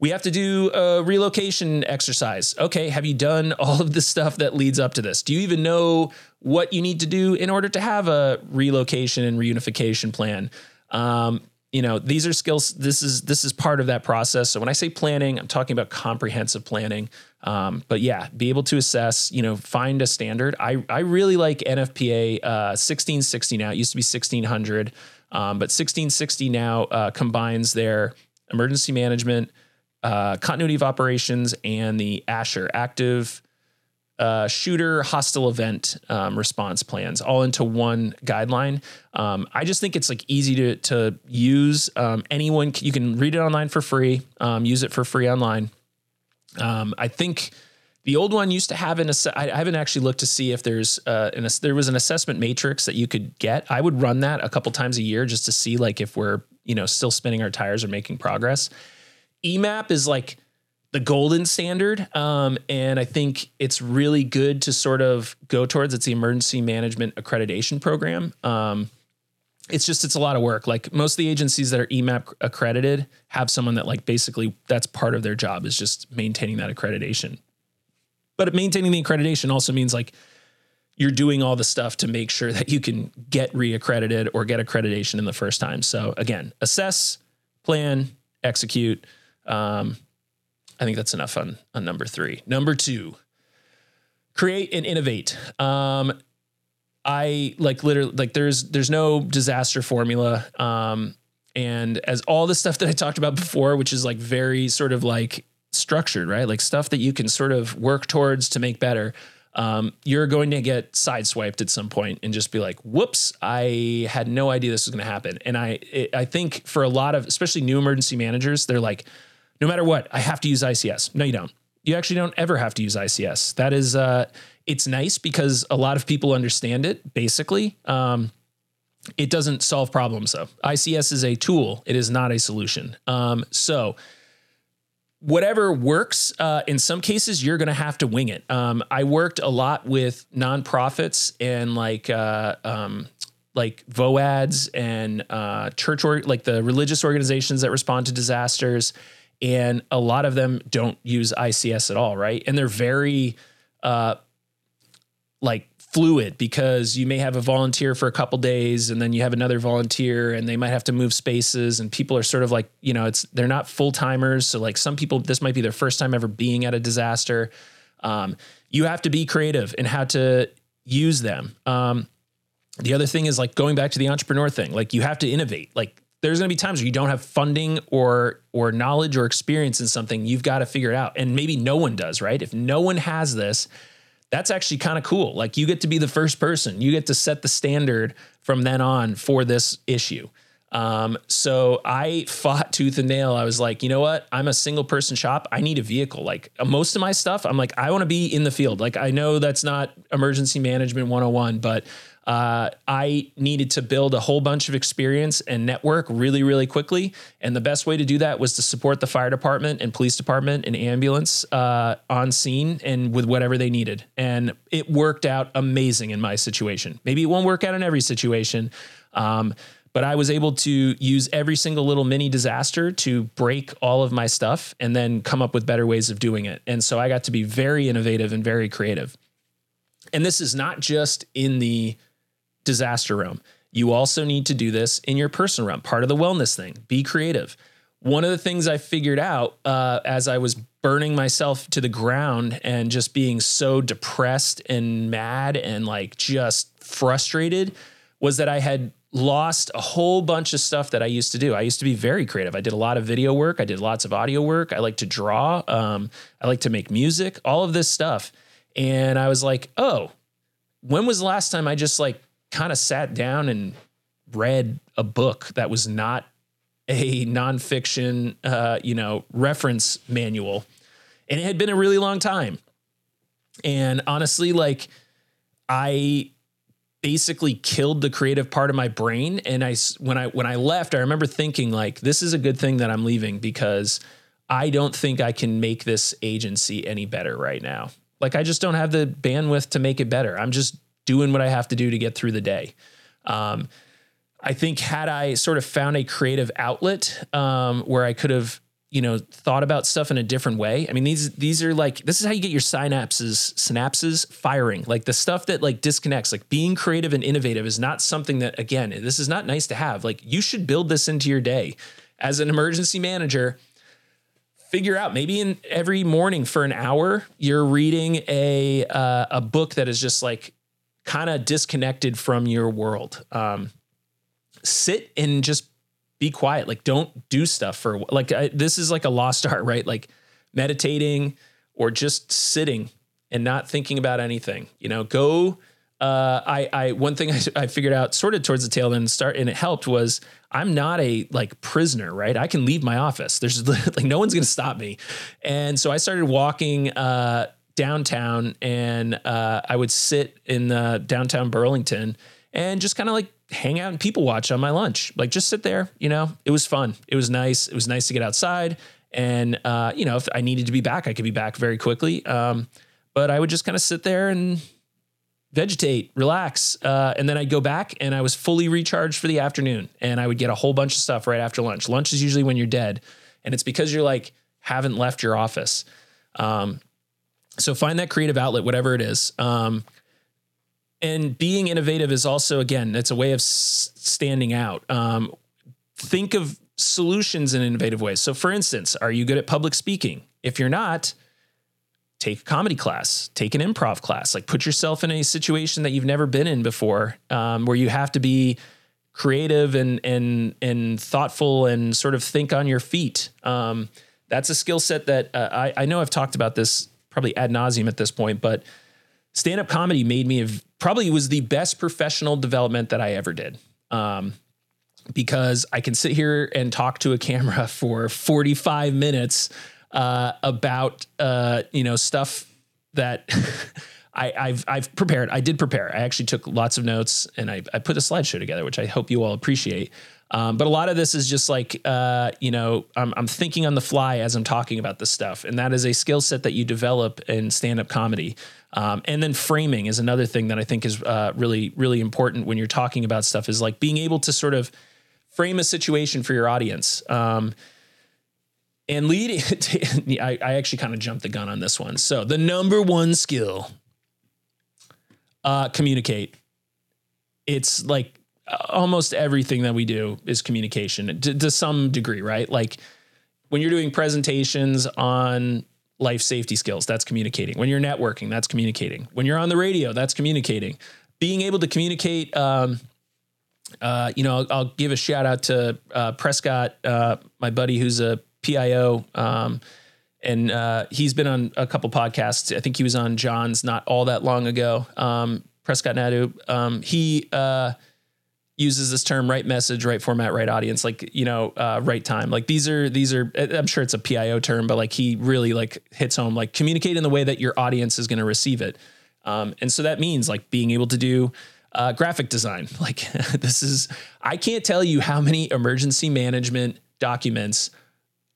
Speaker 1: we have to do a relocation exercise. Okay, have you done *laughs* all of the stuff that leads up to this? Do you even know what you need to do in order to have a relocation and reunification plan? Um, you know, these are skills. This is this is part of that process. So when I say planning, I'm talking about comprehensive planning. Um, but yeah, be able to assess. You know, find a standard. I I really like NFPA uh, 1660 now. It used to be 1600, um, but 1660 now uh, combines their emergency management uh, continuity of operations and the ASHER active uh, shooter hostile event um, response plans all into one guideline. Um, I just think it's like easy to to use. Um, anyone you can read it online for free. Um, use it for free online. Um, I think the old one used to have an. I haven't actually looked to see if there's uh, an there was an assessment matrix that you could get. I would run that a couple times a year just to see like if we're you know still spinning our tires or making progress. EMAP is like the golden standard. Um, and I think it's really good to sort of go towards it's the emergency management accreditation program. Um, it's just it's a lot of work. Like most of the agencies that are EMAP accredited have someone that like basically that's part of their job is just maintaining that accreditation. But maintaining the accreditation also means like you're doing all the stuff to make sure that you can get reaccredited or get accreditation in the first time. So again, assess, plan, execute. Um, I think that's enough on on number three. Number two, create and innovate. Um, I like literally like there's there's no disaster formula. Um, and as all the stuff that I talked about before, which is like very sort of like structured, right? Like stuff that you can sort of work towards to make better. Um, you're going to get sideswiped at some point and just be like, "Whoops! I had no idea this was going to happen." And I, it, I think for a lot of, especially new emergency managers, they're like, no matter what, I have to use ICS. No, you don't. You actually don't ever have to use ICS. That is, uh, it's nice because a lot of people understand it. Basically, um, it doesn't solve problems though. ICS is a tool; it is not a solution. Um, so whatever works. Uh, in some cases, you're going to have to wing it. Um, I worked a lot with nonprofits and like uh, um, like VOADs and uh, church or like the religious organizations that respond to disasters and a lot of them don't use ICS at all, right? And they're very uh, like fluid because you may have a volunteer for a couple days and then you have another volunteer and they might have to move spaces and people are sort of like you know it's they're not full timers so like some people this might be their first time ever being at a disaster. Um, you have to be creative in how to use them. Um, the other thing is like going back to the entrepreneur thing like you have to innovate. Like there's going to be times where you don't have funding or or knowledge or experience in something you've got to figure it out and maybe no one does right if no one has this that's actually kind of cool like you get to be the first person you get to set the standard from then on for this issue um, so I fought tooth and nail. I was like, you know what? I'm a single person shop. I need a vehicle. Like most of my stuff, I'm like, I want to be in the field. Like I know that's not emergency management 101, but uh, I needed to build a whole bunch of experience and network really, really quickly. And the best way to do that was to support the fire department and police department and ambulance uh, on scene and with whatever they needed. And it worked out amazing in my situation. Maybe it won't work out in every situation. Um, but I was able to use every single little mini disaster to break all of my stuff and then come up with better ways of doing it. And so I got to be very innovative and very creative. And this is not just in the disaster realm. You also need to do this in your personal realm, part of the wellness thing. Be creative. One of the things I figured out uh, as I was burning myself to the ground and just being so depressed and mad and like just frustrated was that I had lost a whole bunch of stuff that I used to do. I used to be very creative. I did a lot of video work. I did lots of audio work. I like to draw. Um, I like to make music, all of this stuff. And I was like, oh, when was the last time I just like kind of sat down and read a book that was not a nonfiction, uh, you know, reference manual, and it had been a really long time. And honestly, like I basically killed the creative part of my brain and I when I when I left I remember thinking like this is a good thing that I'm leaving because I don't think I can make this agency any better right now. Like I just don't have the bandwidth to make it better. I'm just doing what I have to do to get through the day. Um, I think had I sort of found a creative outlet um, where I could have you know thought about stuff in a different way i mean these these are like this is how you get your synapses synapses firing. Like the stuff that like disconnects like being creative and innovative is not something that again this is not nice to have. Like you should build this into your day. As an emergency manager figure out maybe in every morning for an hour you're reading a uh, a book that is just like kind of disconnected from your world um, sit and just be quiet like don't do stuff for like I, this is like a lost *laughs* art right like meditating or just sitting and not thinking about anything you know go uh, I, I, one thing *laughs* I, I, figured out sort of towards the tail end start, and it helped was I'm not a like prisoner, right? I can leave my office. There's *laughs* like no one's to stop me, and so I started walking uh, downtown, and uh, I would sit in the downtown Burlington and just kind of like hang out and people watch on my lunch, like just sit there. You know, it was fun. It was nice. It was nice to get outside, and uh, you know, if I needed to be back, I could be back very quickly. Um, but I would just kind of sit there and vegetate, relax. Uh, and then I'd go back and I was fully recharged for the afternoon. And I would get a whole bunch of stuff right after lunch. Lunch is usually when you're dead. And it's because you're like, haven't left your office. Um, so find that creative outlet, whatever it is. Um, and being innovative is also, again, it's a way of s- standing out. Um, think of solutions in innovative ways. So, for instance, are you good at public speaking? If you're not, take a comedy class, take an improv class, like put yourself in a situation that you've never been in before, um, where you have to be creative and and and thoughtful and sort of think on your feet. Um, that's a skill set that uh, I, I know I've talked about this probably ad nauseum at this point, but stand up comedy made me probably was the best professional development that I ever did. Um, because I can sit here and talk to a camera *laughs* for 45 minutes uh, about uh, you know stuff that *laughs* I, have I've prepared. I did prepare. I actually took lots of notes and I, I put a slideshow together, which I hope you all appreciate. Um, but a lot of this is just like uh, you know I'm, I'm thinking on the fly as I'm talking about this stuff, and that is a skill set that you develop in stand up comedy. Um, and then framing is another thing that I think is uh, really really important when you're talking about stuff. Is like being able to sort of frame a situation for your audience. Um, and leading, *laughs* I, I actually kind of jumped the gun on this one. So the number one skill, uh, communicate. It's like almost everything that we do is communication to, to some degree, right? Like when you're doing presentations on life safety skills, that's communicating. When you're networking, that's communicating. When you're on the radio, that's communicating. Being able to communicate, um, uh, you know, I'll, I'll, give a shout out to uh, Prescott, uh, my buddy who's a PIO. Um, and uh, he's been on a couple podcasts. I think he was on John's not all that long ago. Um, Prescott Nadu. Um, he uh, uses this term: right message, right format, right audience. Like you know, uh, right time. Like these are these are. I'm sure it's a PIO term, but like he really like hits home. Like communicate in the way that your audience is going to receive it. Um, and so that means like being able to do. Uh, graphic design. *laughs* Like *laughs* this is, I can't tell you how many emergency management documents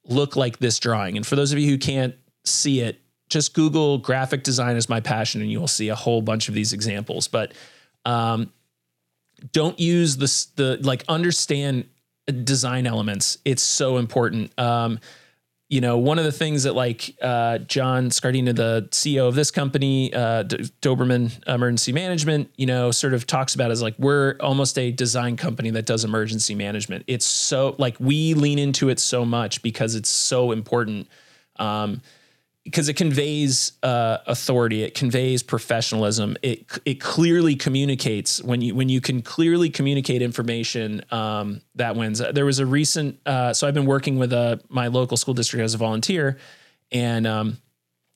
Speaker 1: look like this drawing. And for those of you who can't see it, just Google graphic design is my passion and you will see a whole bunch of these examples. But um, don't use this, the like understand design elements. It's so important. Um, you know, one of the things that like uh, John Scardina, the CEO of this company, uh, Doberman Emergency Management, you know, sort of talks about is like we're almost a design company that does emergency management. It's so like we lean into it so much because it's so important. Um, because it conveys uh, authority, it conveys professionalism. It it clearly communicates when you when you can clearly communicate information um, that wins. There was a recent, uh, so I've been working with uh, my local school district as a volunteer, and um,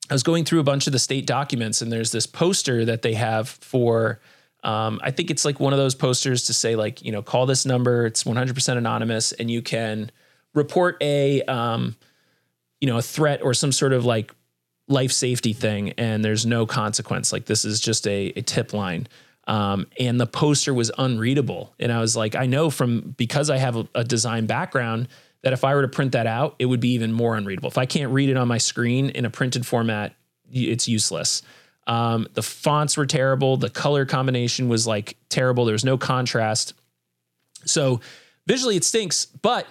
Speaker 1: I was going through a bunch of the state documents, and there's this poster that they have for. Um, I think it's like one of those posters to say like you know call this number. It's 100% anonymous, and you can report a um, you know, a threat or some sort of like life safety thing and there's no consequence. Like this is just a, a tip line. Um, and the poster was unreadable. And I was like, I know from because I have a, a, design background that if I were to print that out, it would be even more unreadable. If I can't read it on my screen in a printed format, it's useless. Um, the fonts were terrible. The color combination was like terrible. There was no contrast. So visually, it stinks. But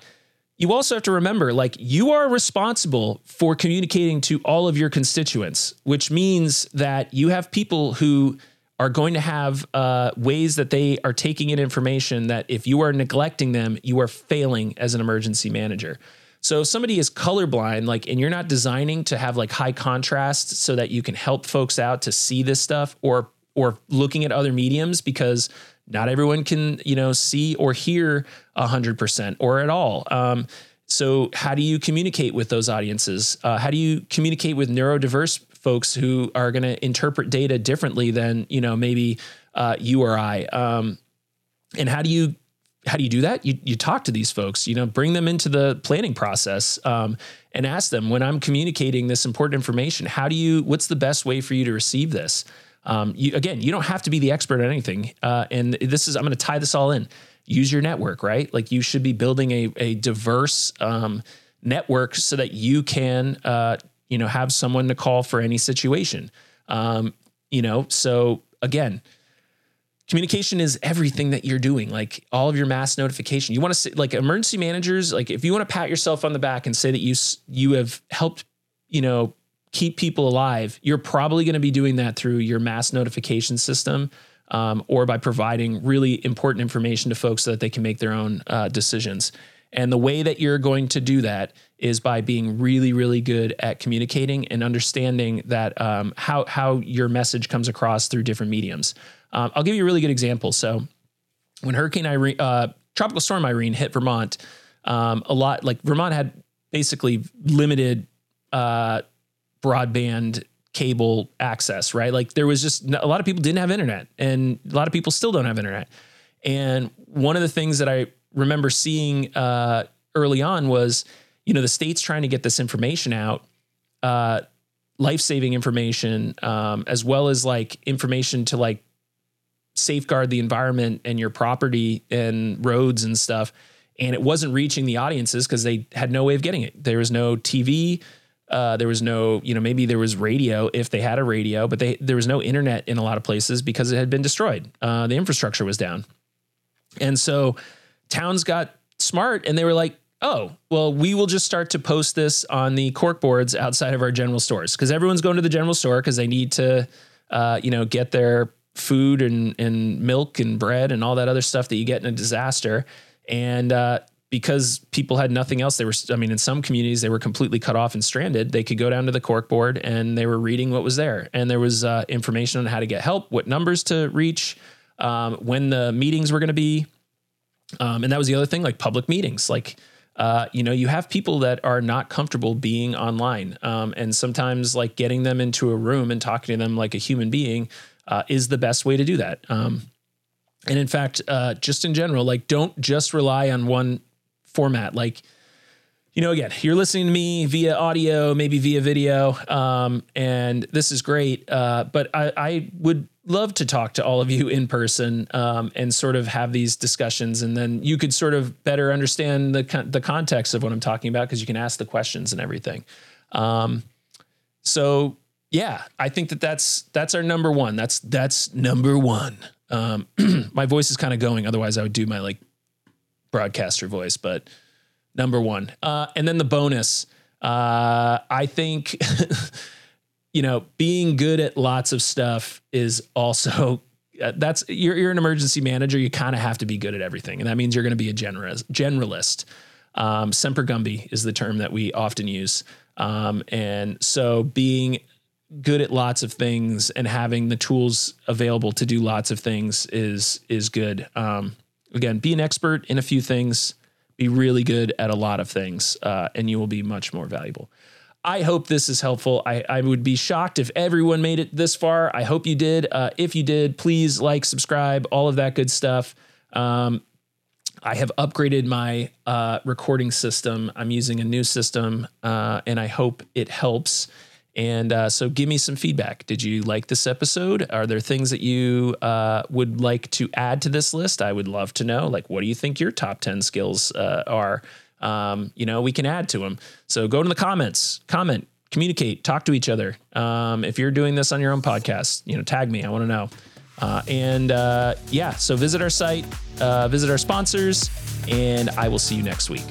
Speaker 1: you also have to remember like you are responsible for communicating to all of your constituents, which means that you have people who are going to have uh, ways that they are taking in information that if you are neglecting them, you are failing as an emergency manager. So if somebody is colorblind, like, and you're not designing to have like high contrast so that you can help folks out to see this stuff, or or looking at other mediums because not everyone can you know see or hear hundred percent or at all. Um, so how do you communicate with those audiences? Uh, how do you communicate with neurodiverse folks who are going to interpret data differently than you know maybe uh, you or I? Um, and how do you how do you do that? You you talk to these folks, you know, bring them into the planning process, um, and ask them when I'm communicating this important information. How do you? What's the best way for you to receive this? Um, you, again, you don't have to be the expert at anything, uh, and this is I'm going to tie this all in. Use your network, right? Like you should be building a a diverse um, network so that you can, uh, you know, have someone to call for any situation. Um, you know, so again communication is everything that you're doing like all of your mass notification you want to say like emergency managers like if you want to pat yourself on the back and say that you you have helped you know keep people alive you're probably going to be doing that through your mass notification system um, or by providing really important information to folks so that they can make their own uh, decisions and the way that you're going to do that is by being really, really good at communicating and understanding that um, how how your message comes across through different mediums. Um, I'll give you a really good example. So when Hurricane Irene, uh, Tropical Storm Irene hit Vermont, um, a lot like Vermont had basically limited uh, broadband cable access, right? Like there was just a lot of people didn't have internet, and a lot of people still don't have internet. And one of the things that I remember seeing uh, early on was, you know, the states trying to get this information out. Uh, life saving information, um, as well as like information to like safeguard the environment and your property and roads and stuff. And it wasn't reaching the audiences because they had no way of getting it. There was no TV. Uh, there was no, you know, maybe there was radio if they had a radio, but they there was no internet in a lot of places because it had been destroyed. Uh, the infrastructure was down, and so towns got smart and they were like, "Oh, well, we will just start to post this on the cork boards outside of our general stores because everyone's going to the general store because they need to, uh, you know, get their food and and milk and bread and all that other stuff that you get in a disaster. And uh, because people had nothing else, they were. I mean, in some communities they were completely cut off and stranded. They could go down to the cork board and they were reading what was there, and there was uh, information on how to get help, what numbers to reach, um, when the meetings were going to be, um, and that was the other thing, like public meetings, like. Uh, you know, you have people that are not comfortable being online. Um, and sometimes, like getting them into a room and talking to them like a human being uh, is the best way to do that. Um, and in fact, uh, just in general, like don't just rely on one format. Like, you know, again, you're listening to me via audio, maybe via video, um, and this is great. Uh, but I, I, would love to talk to all of you in person um, and sort of have these discussions, and then you could sort of better understand the the context of what I'm talking about because you can ask the questions and everything. Um, so yeah, I think that that's that's our number one. That's that's number one. Um, *clears throat* my voice is kind of going. Otherwise, I would do my like broadcaster voice. But number one, uh, and then the bonus. Uh, I think *laughs* you know being good at lots of stuff is also *laughs* uh, that's you're you're an emergency manager. You kind of have to be good at everything, and that means you're going to be a generalist. Generalist. Um, Semper Gumby is the term that we often use. Um, and so being good at lots of things and having the tools available to do lots of things is is good. Um, again, be an expert in a few things, be really good at a lot of things, uh, and you will be much more valuable. I hope this is helpful. I, I would be shocked if everyone made it this far. I hope you did. Uh, if you did, please like, subscribe, all of that good stuff. Um, I have upgraded my uh, recording system. I'm using a new system, uh, and I hope it helps And uh, so give me some feedback. Did you like this episode? Are there things that you uh, would like to add to this list? I would love to know. Like, what do you think your top 10 skills uh, are? Um, you know, we can add to them. So go to the comments, comment, communicate, talk to each other. Um, if you're doing this on your own podcast, you know, tag me. I want to know. Uh, and uh, yeah, so visit our site, uh, visit our sponsors, and I will see you next week.